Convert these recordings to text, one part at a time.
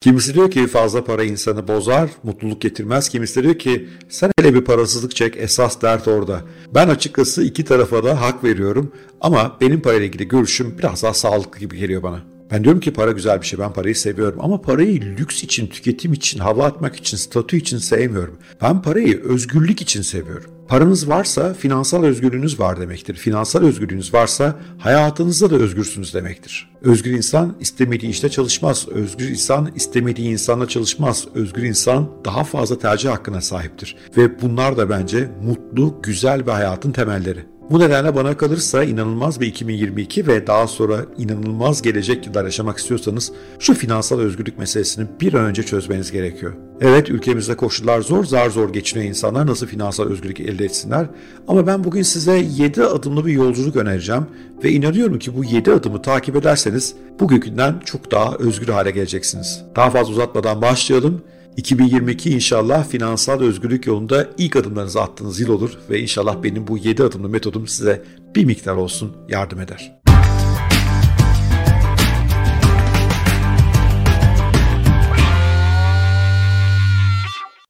Kimisi diyor ki fazla para insanı bozar, mutluluk getirmez. Kimisi diyor ki sen hele bir parasızlık çek, esas dert orada. Ben açıkçası iki tarafa da hak veriyorum ama benim parayla ilgili görüşüm biraz daha sağlıklı gibi geliyor bana. Ben diyorum ki para güzel bir şey. Ben parayı seviyorum. Ama parayı lüks için, tüketim için, hava atmak için, statü için sevmiyorum. Ben parayı özgürlük için seviyorum. Paranız varsa finansal özgürlüğünüz var demektir. Finansal özgürlüğünüz varsa hayatınızda da özgürsünüz demektir. Özgür insan istemediği işte çalışmaz. Özgür insan istemediği insanla çalışmaz. Özgür insan daha fazla tercih hakkına sahiptir. Ve bunlar da bence mutlu, güzel bir hayatın temelleri. Bu nedenle bana kalırsa inanılmaz bir 2022 ve daha sonra inanılmaz gelecek yıllar yaşamak istiyorsanız şu finansal özgürlük meselesini bir an önce çözmeniz gerekiyor. Evet ülkemizde koşullar zor, zar zor geçiniyor insanlar nasıl finansal özgürlük elde etsinler. Ama ben bugün size 7 adımlı bir yolculuk önereceğim ve inanıyorum ki bu 7 adımı takip ederseniz bugünkünden çok daha özgür hale geleceksiniz. Daha fazla uzatmadan başlayalım. 2022 inşallah finansal özgürlük yolunda ilk adımlarınızı attığınız yıl olur ve inşallah benim bu 7 adımlı metodum size bir miktar olsun yardım eder.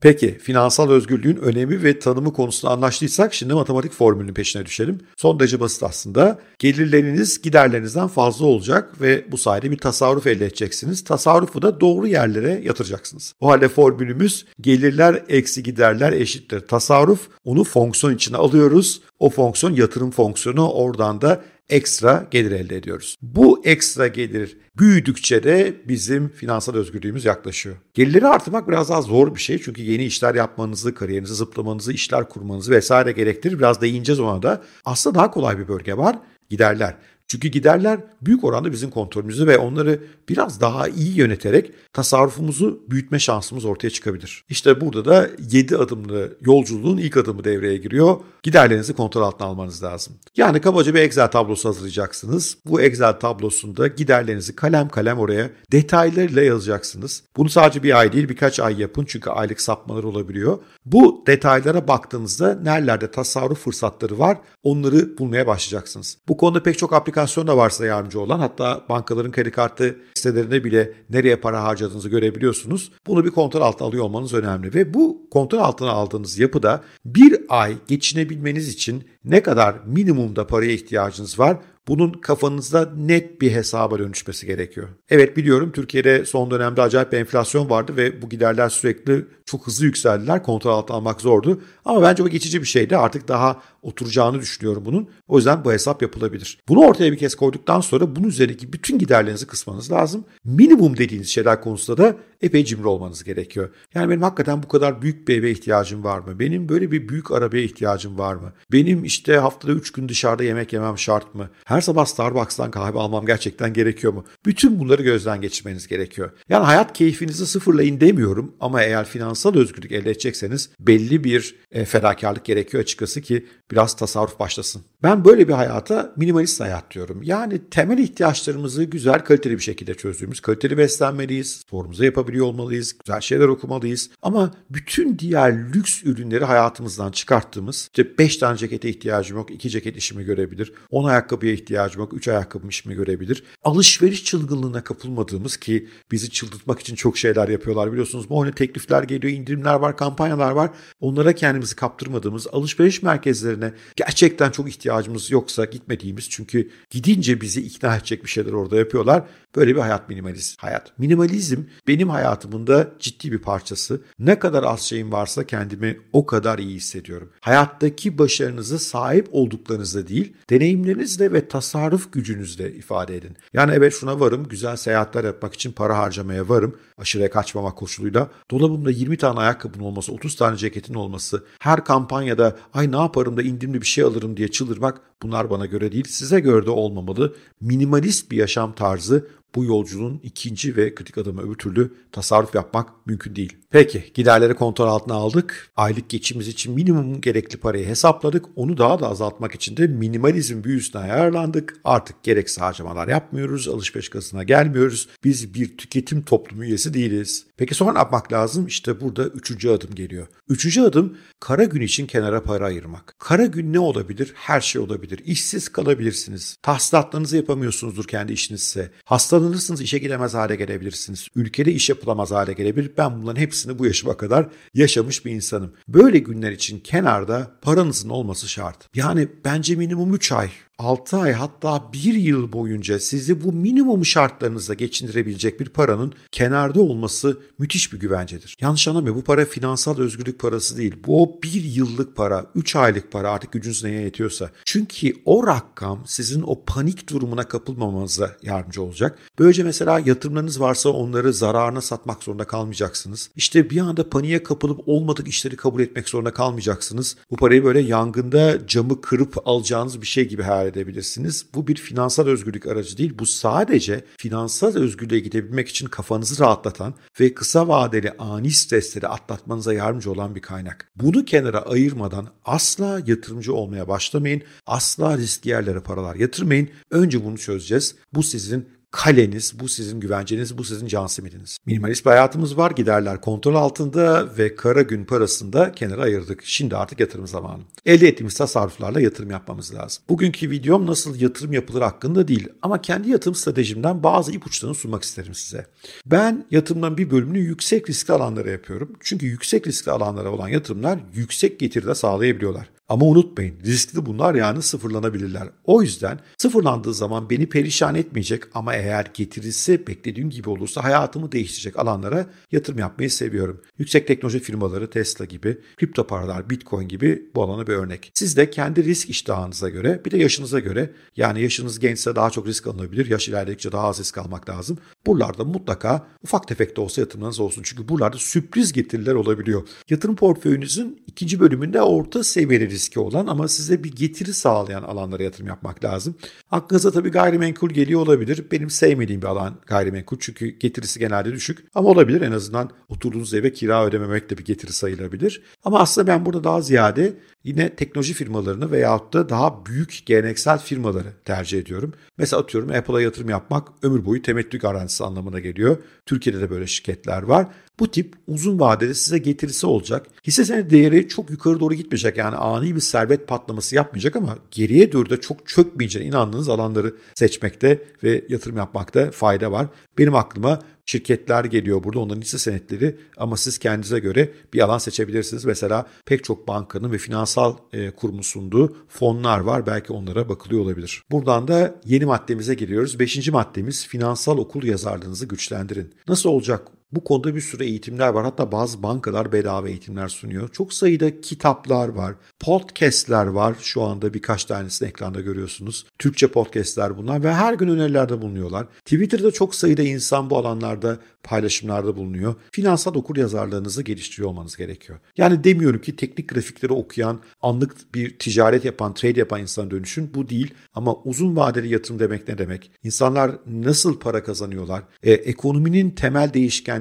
Peki finansal özgürlüğün önemi ve tanımı konusunda anlaştıysak şimdi matematik formülünün peşine düşelim. Son derece basit aslında. Gelirleriniz giderlerinizden fazla olacak ve bu sayede bir tasarruf elde edeceksiniz. Tasarrufu da doğru yerlere yatıracaksınız. O halde formülümüz gelirler eksi giderler eşittir tasarruf. Onu fonksiyon içine alıyoruz. O fonksiyon yatırım fonksiyonu oradan da ekstra gelir elde ediyoruz. Bu ekstra gelir büyüdükçe de bizim finansal özgürlüğümüz yaklaşıyor. Gelirleri artırmak biraz daha zor bir şey çünkü yeni işler yapmanızı, kariyerinizi zıplamanızı, işler kurmanızı vesaire gerektirir. Biraz değineceğiz ona da. Aslında daha kolay bir bölge var. Giderler. Çünkü giderler büyük oranda bizim kontrolümüzü ve onları biraz daha iyi yöneterek tasarrufumuzu büyütme şansımız ortaya çıkabilir. İşte burada da 7 adımlı yolculuğun ilk adımı devreye giriyor. Giderlerinizi kontrol altına almanız lazım. Yani kabaca bir Excel tablosu hazırlayacaksınız. Bu Excel tablosunda giderlerinizi kalem kalem oraya detaylarıyla yazacaksınız. Bunu sadece bir ay değil birkaç ay yapın çünkü aylık sapmalar olabiliyor. Bu detaylara baktığınızda nerelerde tasarruf fırsatları var onları bulmaya başlayacaksınız. Bu konuda pek çok aplikasyon da varsa yardımcı olan hatta bankaların kredi kartı sitelerinde bile nereye para harcadığınızı görebiliyorsunuz. Bunu bir kontrol altına alıyor olmanız önemli ve bu kontrol altına aldığınız yapıda bir ay geçinebilmeniz için ne kadar minimumda paraya ihtiyacınız var bunun kafanızda net bir hesaba dönüşmesi gerekiyor. Evet biliyorum Türkiye'de son dönemde acayip bir enflasyon vardı ve bu giderler sürekli çok hızlı yükseldiler. Kontrol altına almak zordu. Ama bence bu geçici bir şeydi. Artık daha oturacağını düşünüyorum bunun. O yüzden bu hesap yapılabilir. Bunu ortaya bir kez koyduktan sonra bunun üzerindeki bütün giderlerinizi kısmanız lazım. Minimum dediğiniz şeyler konusunda da epey cimri olmanız gerekiyor. Yani benim hakikaten bu kadar büyük bir eve ihtiyacım var mı? Benim böyle bir büyük arabaya ihtiyacım var mı? Benim işte haftada 3 gün dışarıda yemek yemem şart mı? Her sabah Starbucks'tan kahve almam gerçekten gerekiyor mu? Bütün bunları gözden geçirmeniz gerekiyor. Yani hayat keyfinizi sıfırlayın demiyorum ama eğer finansal özgürlük elde edecekseniz belli bir e, fedakarlık gerekiyor açıkçası ki biraz tasarruf başlasın. Ben böyle bir hayata minimalist hayat diyorum. Yani temel ihtiyaçlarımızı güzel kaliteli bir şekilde çözdüğümüz, kaliteli beslenmeliyiz, sporumuzu yapabiliyor olmalıyız, güzel şeyler okumalıyız. Ama bütün diğer lüks ürünleri hayatımızdan çıkarttığımız, işte 5 tane cekete ihtiyacım yok, 2 ceket işimi görebilir, 10 ayakkabıya ihtiyacım yok, 3 ayakkabı işimi görebilir. Alışveriş çılgınlığına kapılmadığımız ki bizi çıldırtmak için çok şeyler yapıyorlar biliyorsunuz. Bu oyuna teklifler geliyor, indirimler var, kampanyalar var. Onlara kendimizi kaptırmadığımız alışveriş merkezlerine gerçekten çok ihtiyacımız yoksa gitmediğimiz çünkü gidince bizi ikna edecek bir şeyler orada yapıyorlar. Böyle bir hayat minimalist hayat. Minimalizm benim hayatımın da ciddi bir parçası. Ne kadar az şeyim varsa kendimi o kadar iyi hissediyorum. Hayattaki başarınızı sahip olduklarınızda değil, deneyimlerinizle ve tasarruf gücünüzle ifade edin. Yani evet şuna varım, güzel seyahatler yapmak için para harcamaya varım. Aşırıya kaçmamak koşuluyla. Dolabımda 20 tane ayakkabının olması, 30 tane ceketin olması, her kampanyada ay ne yaparım da indirimli bir şey alırım diye çıldırmak bunlar bana göre değil. Size göre de olmamalı. Minimalist bir yaşam tarzı bu yolculuğun ikinci ve kritik adımı öbür türlü tasarruf yapmak mümkün değil. Peki giderleri kontrol altına aldık. Aylık geçimimiz için minimum gerekli parayı hesapladık. Onu daha da azaltmak için de minimalizm büyüsüne ayarlandık. Artık gereksiz harcamalar yapmıyoruz. Alışveriş kasına gelmiyoruz. Biz bir tüketim toplumu üyesi değiliz. Peki sonra ne yapmak lazım? İşte burada üçüncü adım geliyor. Üçüncü adım kara gün için kenara para ayırmak. Kara gün ne olabilir? Her şey olabilir. İşsiz kalabilirsiniz. Tahsilatlarınızı yapamıyorsunuzdur kendi işinizse. Hasta Hastalanırsınız, işe gidemez hale gelebilirsiniz. Ülkede iş yapılamaz hale gelebilir. Ben bunların hepsini bu yaşıma kadar yaşamış bir insanım. Böyle günler için kenarda paranızın olması şart. Yani bence minimum 3 ay 6 ay hatta 1 yıl boyunca sizi bu minimum şartlarınızda geçindirebilecek bir paranın kenarda olması müthiş bir güvencedir. Yanlış anlamayın bu para finansal özgürlük parası değil. Bu o 1 yıllık para, 3 aylık para artık gücünüz neye yetiyorsa. Çünkü o rakam sizin o panik durumuna kapılmamanıza yardımcı olacak. Böylece mesela yatırımlarınız varsa onları zararına satmak zorunda kalmayacaksınız. İşte bir anda paniğe kapılıp olmadık işleri kabul etmek zorunda kalmayacaksınız. Bu parayı böyle yangında camı kırıp alacağınız bir şey gibi hayal edebilirsiniz. Bu bir finansal özgürlük aracı değil. Bu sadece finansal özgürlüğe gidebilmek için kafanızı rahatlatan ve kısa vadeli ani stresleri atlatmanıza yardımcı olan bir kaynak. Bunu kenara ayırmadan asla yatırımcı olmaya başlamayın. Asla riskli yerlere paralar yatırmayın. Önce bunu çözeceğiz. Bu sizin kaleniz, bu sizin güvenceniz, bu sizin can simidiniz. Minimalist bir hayatımız var, giderler kontrol altında ve kara gün parasını da kenara ayırdık. Şimdi artık yatırım zamanı. Elde ettiğimiz tasarruflarla yatırım yapmamız lazım. Bugünkü videom nasıl yatırım yapılır hakkında değil ama kendi yatırım stratejimden bazı ipuçlarını sunmak isterim size. Ben yatırımdan bir bölümünü yüksek riskli alanlara yapıyorum. Çünkü yüksek riskli alanlara olan yatırımlar yüksek getiride sağlayabiliyorlar. Ama unutmayın riskli bunlar yani sıfırlanabilirler. O yüzden sıfırlandığı zaman beni perişan etmeyecek ama eğer getirisi beklediğim gibi olursa hayatımı değiştirecek alanlara yatırım yapmayı seviyorum. Yüksek teknoloji firmaları Tesla gibi, kripto paralar, bitcoin gibi bu alana bir örnek. Siz de kendi risk iştahınıza göre bir de yaşınıza göre yani yaşınız gençse daha çok risk alınabilir. Yaş ilerledikçe daha az risk almak lazım. Buralarda mutlaka ufak tefek de olsa yatırımlarınız olsun. Çünkü buralarda sürpriz getiriler olabiliyor. Yatırım portföyünüzün ikinci bölümünde orta seviyeli riski olan ama size bir getiri sağlayan alanlara yatırım yapmak lazım. Aklınıza tabii gayrimenkul geliyor olabilir. Benim sevmediğim bir alan gayrimenkul çünkü getirisi genelde düşük. Ama olabilir en azından oturduğunuz eve kira ödememek de bir getiri sayılabilir. Ama aslında ben burada daha ziyade yine teknoloji firmalarını veyahut da daha büyük geleneksel firmaları tercih ediyorum. Mesela atıyorum Apple'a yatırım yapmak ömür boyu temettü garantisi anlamına geliyor. Türkiye'de de böyle şirketler var. Bu tip uzun vadede size getirisi olacak. Hisse senedi değeri çok yukarı doğru gitmeyecek. Yani ani bir servet patlaması yapmayacak ama geriye doğru da çok çökmeyeceğine inandığınız alanları seçmekte ve yatırım yapmakta fayda var. Benim aklıma şirketler geliyor burada onların hisse senetleri ama siz kendinize göre bir alan seçebilirsiniz. Mesela pek çok bankanın ve finansal e, kurumun sunduğu fonlar var. Belki onlara bakılıyor olabilir. Buradan da yeni maddemize geliyoruz. Beşinci maddemiz finansal okul yazarlığınızı güçlendirin. Nasıl olacak bu konuda bir sürü eğitimler var. Hatta bazı bankalar bedava eğitimler sunuyor. Çok sayıda kitaplar var. Podcast'ler var. Şu anda birkaç tanesini ekranda görüyorsunuz. Türkçe podcast'ler bunlar ve her gün önerilerde bulunuyorlar. Twitter'da çok sayıda insan bu alanlarda paylaşımlarda bulunuyor. Finansal okur yazarlığınızı geliştiriyor olmanız gerekiyor. Yani demiyorum ki teknik grafikleri okuyan, anlık bir ticaret yapan, trade yapan insan dönüşün. Bu değil ama uzun vadeli yatırım demek ne demek? İnsanlar nasıl para kazanıyorlar? E, ekonominin temel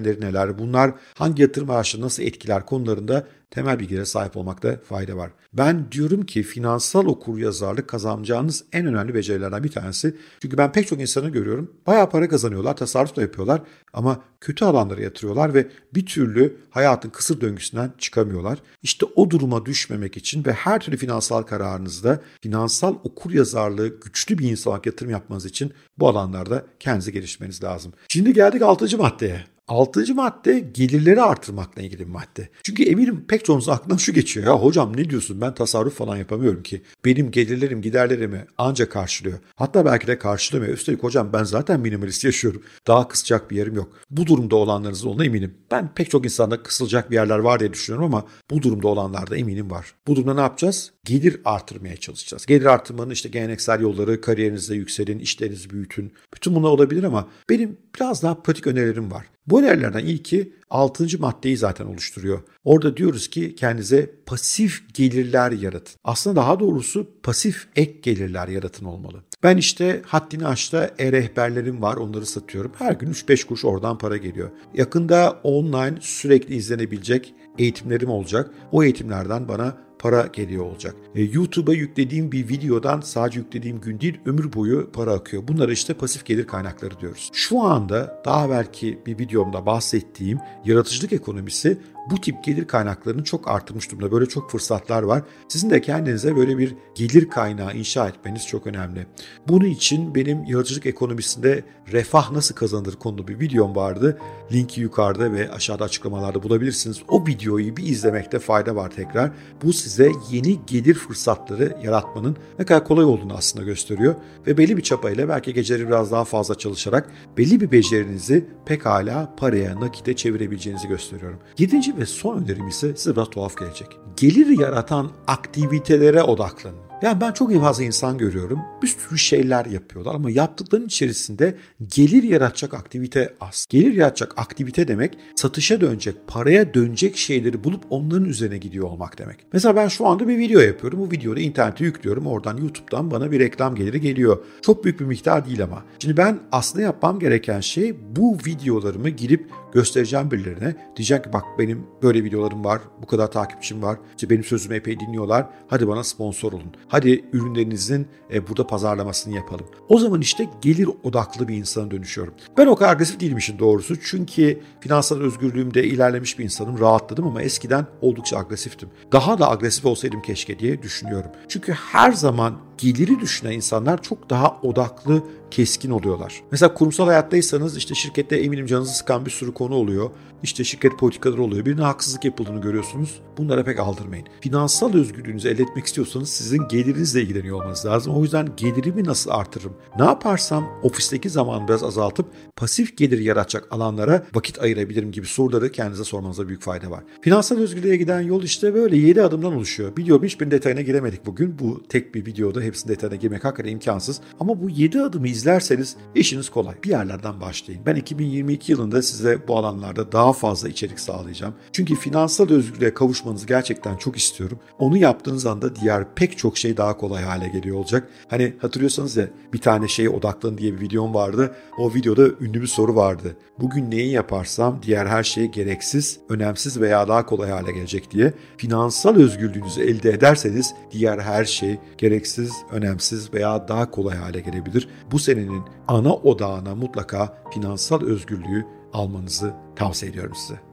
değişkenleri neler? Bunlar hangi yatırım araçları nasıl etkiler konularında temel bilgilere sahip olmakta fayda var. Ben diyorum ki finansal okur yazarlık kazanacağınız en önemli becerilerden bir tanesi. Çünkü ben pek çok insanı görüyorum. Bayağı para kazanıyorlar, tasarruf da yapıyorlar ama kötü alanlara yatırıyorlar ve bir türlü hayatın kısır döngüsünden çıkamıyorlar. İşte o duruma düşmemek için ve her türlü finansal kararınızda finansal okur yazarlığı güçlü bir insan olarak yatırım yapmanız için bu alanlarda kendinizi geliştirmeniz lazım. Şimdi geldik 6. maddeye. Altıncı madde gelirleri artırmakla ilgili bir madde. Çünkü eminim pek çoğunuzun aklından şu geçiyor. Ya hocam ne diyorsun ben tasarruf falan yapamıyorum ki. Benim gelirlerim giderlerimi ancak karşılıyor. Hatta belki de karşılamıyor. Üstelik hocam ben zaten minimalist yaşıyorum. Daha kısacak bir yerim yok. Bu durumda olanlarınızın olduğuna eminim. Ben pek çok insanda kısılacak bir yerler var diye düşünüyorum ama bu durumda olanlarda eminim var. Bu durumda ne yapacağız? Gelir artırmaya çalışacağız. Gelir artırmanın işte geleneksel yolları, kariyerinizde yükselin, işlerinizi büyütün. Bütün bunlar olabilir ama benim biraz daha pratik önerilerim var. Bu önerilerden ilki 6. maddeyi zaten oluşturuyor. Orada diyoruz ki kendinize pasif gelirler yaratın. Aslında daha doğrusu pasif ek gelirler yaratın olmalı. Ben işte haddini aşta e-rehberlerim var onları satıyorum. Her gün 3-5 kuruş oradan para geliyor. Yakında online sürekli izlenebilecek eğitimlerim olacak. O eğitimlerden bana para geliyor olacak. E, YouTube'a yüklediğim bir videodan sadece yüklediğim gün değil ömür boyu para akıyor. Bunlara işte pasif gelir kaynakları diyoruz. Şu anda daha belki bir videomda bahsettiğim yaratıcılık ekonomisi bu tip gelir kaynaklarını çok artırmış durumda. Böyle çok fırsatlar var. Sizin de kendinize böyle bir gelir kaynağı inşa etmeniz çok önemli. Bunun için benim yaratıcılık ekonomisinde refah nasıl kazanılır konulu bir videom vardı. Linki yukarıda ve aşağıda açıklamalarda bulabilirsiniz. O videoyu bir izlemekte fayda var tekrar. Bu size yeni gelir fırsatları yaratmanın ne kadar kolay olduğunu aslında gösteriyor. Ve belli bir çapayla belki geceleri biraz daha fazla çalışarak belli bir becerinizi pekala paraya, nakite çevirebileceğinizi gösteriyorum. Yedinci ve son önerim ise size biraz tuhaf gelecek. Gelir yaratan aktivitelere odaklanın. Yani ben çok fazla insan görüyorum. Bir sürü şeyler yapıyorlar ama yaptıklarının içerisinde gelir yaratacak aktivite az. Gelir yaratacak aktivite demek satışa dönecek, paraya dönecek şeyleri bulup onların üzerine gidiyor olmak demek. Mesela ben şu anda bir video yapıyorum. Bu videoda internete yüklüyorum. Oradan YouTube'dan bana bir reklam geliri geliyor. Çok büyük bir miktar değil ama. Şimdi ben aslında yapmam gereken şey bu videolarımı girip göstereceğim birilerine. Diyeceğim ki bak benim böyle videolarım var, bu kadar takipçim var. İşte benim sözümü epey dinliyorlar. Hadi bana sponsor olun. Hadi ürünlerinizin e, burada pazarlamasını yapalım. O zaman işte gelir odaklı bir insana dönüşüyorum. Ben o kadar agresif değilim işin doğrusu. Çünkü finansal özgürlüğümde ilerlemiş bir insanım. Rahatladım ama eskiden oldukça agresiftim. Daha da agresif olsaydım keşke diye düşünüyorum. Çünkü her zaman geliri düşünen insanlar çok daha odaklı, keskin oluyorlar. Mesela kurumsal hayattaysanız işte şirkette eminim canınızı sıkan bir sürü konu oluyor. İşte şirket politikaları oluyor. Birine haksızlık yapıldığını görüyorsunuz. Bunlara pek aldırmayın. Finansal özgürlüğünüzü elde etmek istiyorsanız sizin gelirinizle ilgileniyor olmanız lazım. O yüzden gelirimi nasıl artırırım? Ne yaparsam ofisteki zamanı biraz azaltıp pasif gelir yaratacak alanlara vakit ayırabilirim gibi soruları kendinize sormanıza büyük fayda var. Finansal özgürlüğe giden yol işte böyle 7 adımdan oluşuyor. Biliyorum hiçbir detayına giremedik bugün. Bu tek bir videoda hepsinin detayına girmek hakikaten imkansız. Ama bu 7 adımı izlerseniz işiniz kolay. Bir yerlerden başlayın. Ben 2022 yılında size bu alanlarda daha fazla içerik sağlayacağım. Çünkü finansal özgürlüğe kavuşmanızı gerçekten çok istiyorum. Onu yaptığınız anda diğer pek çok şey daha kolay hale geliyor olacak. Hani hatırlıyorsanız ya bir tane şeye odaklanın diye bir videom vardı. O videoda ünlü bir soru vardı. Bugün neyi yaparsam diğer her şey gereksiz, önemsiz veya daha kolay hale gelecek diye. Finansal özgürlüğünüzü elde ederseniz diğer her şey gereksiz, önemsiz veya daha kolay hale gelebilir. Bu senenin ana odağına mutlaka finansal özgürlüğü almanızı tavsiye ediyorum size.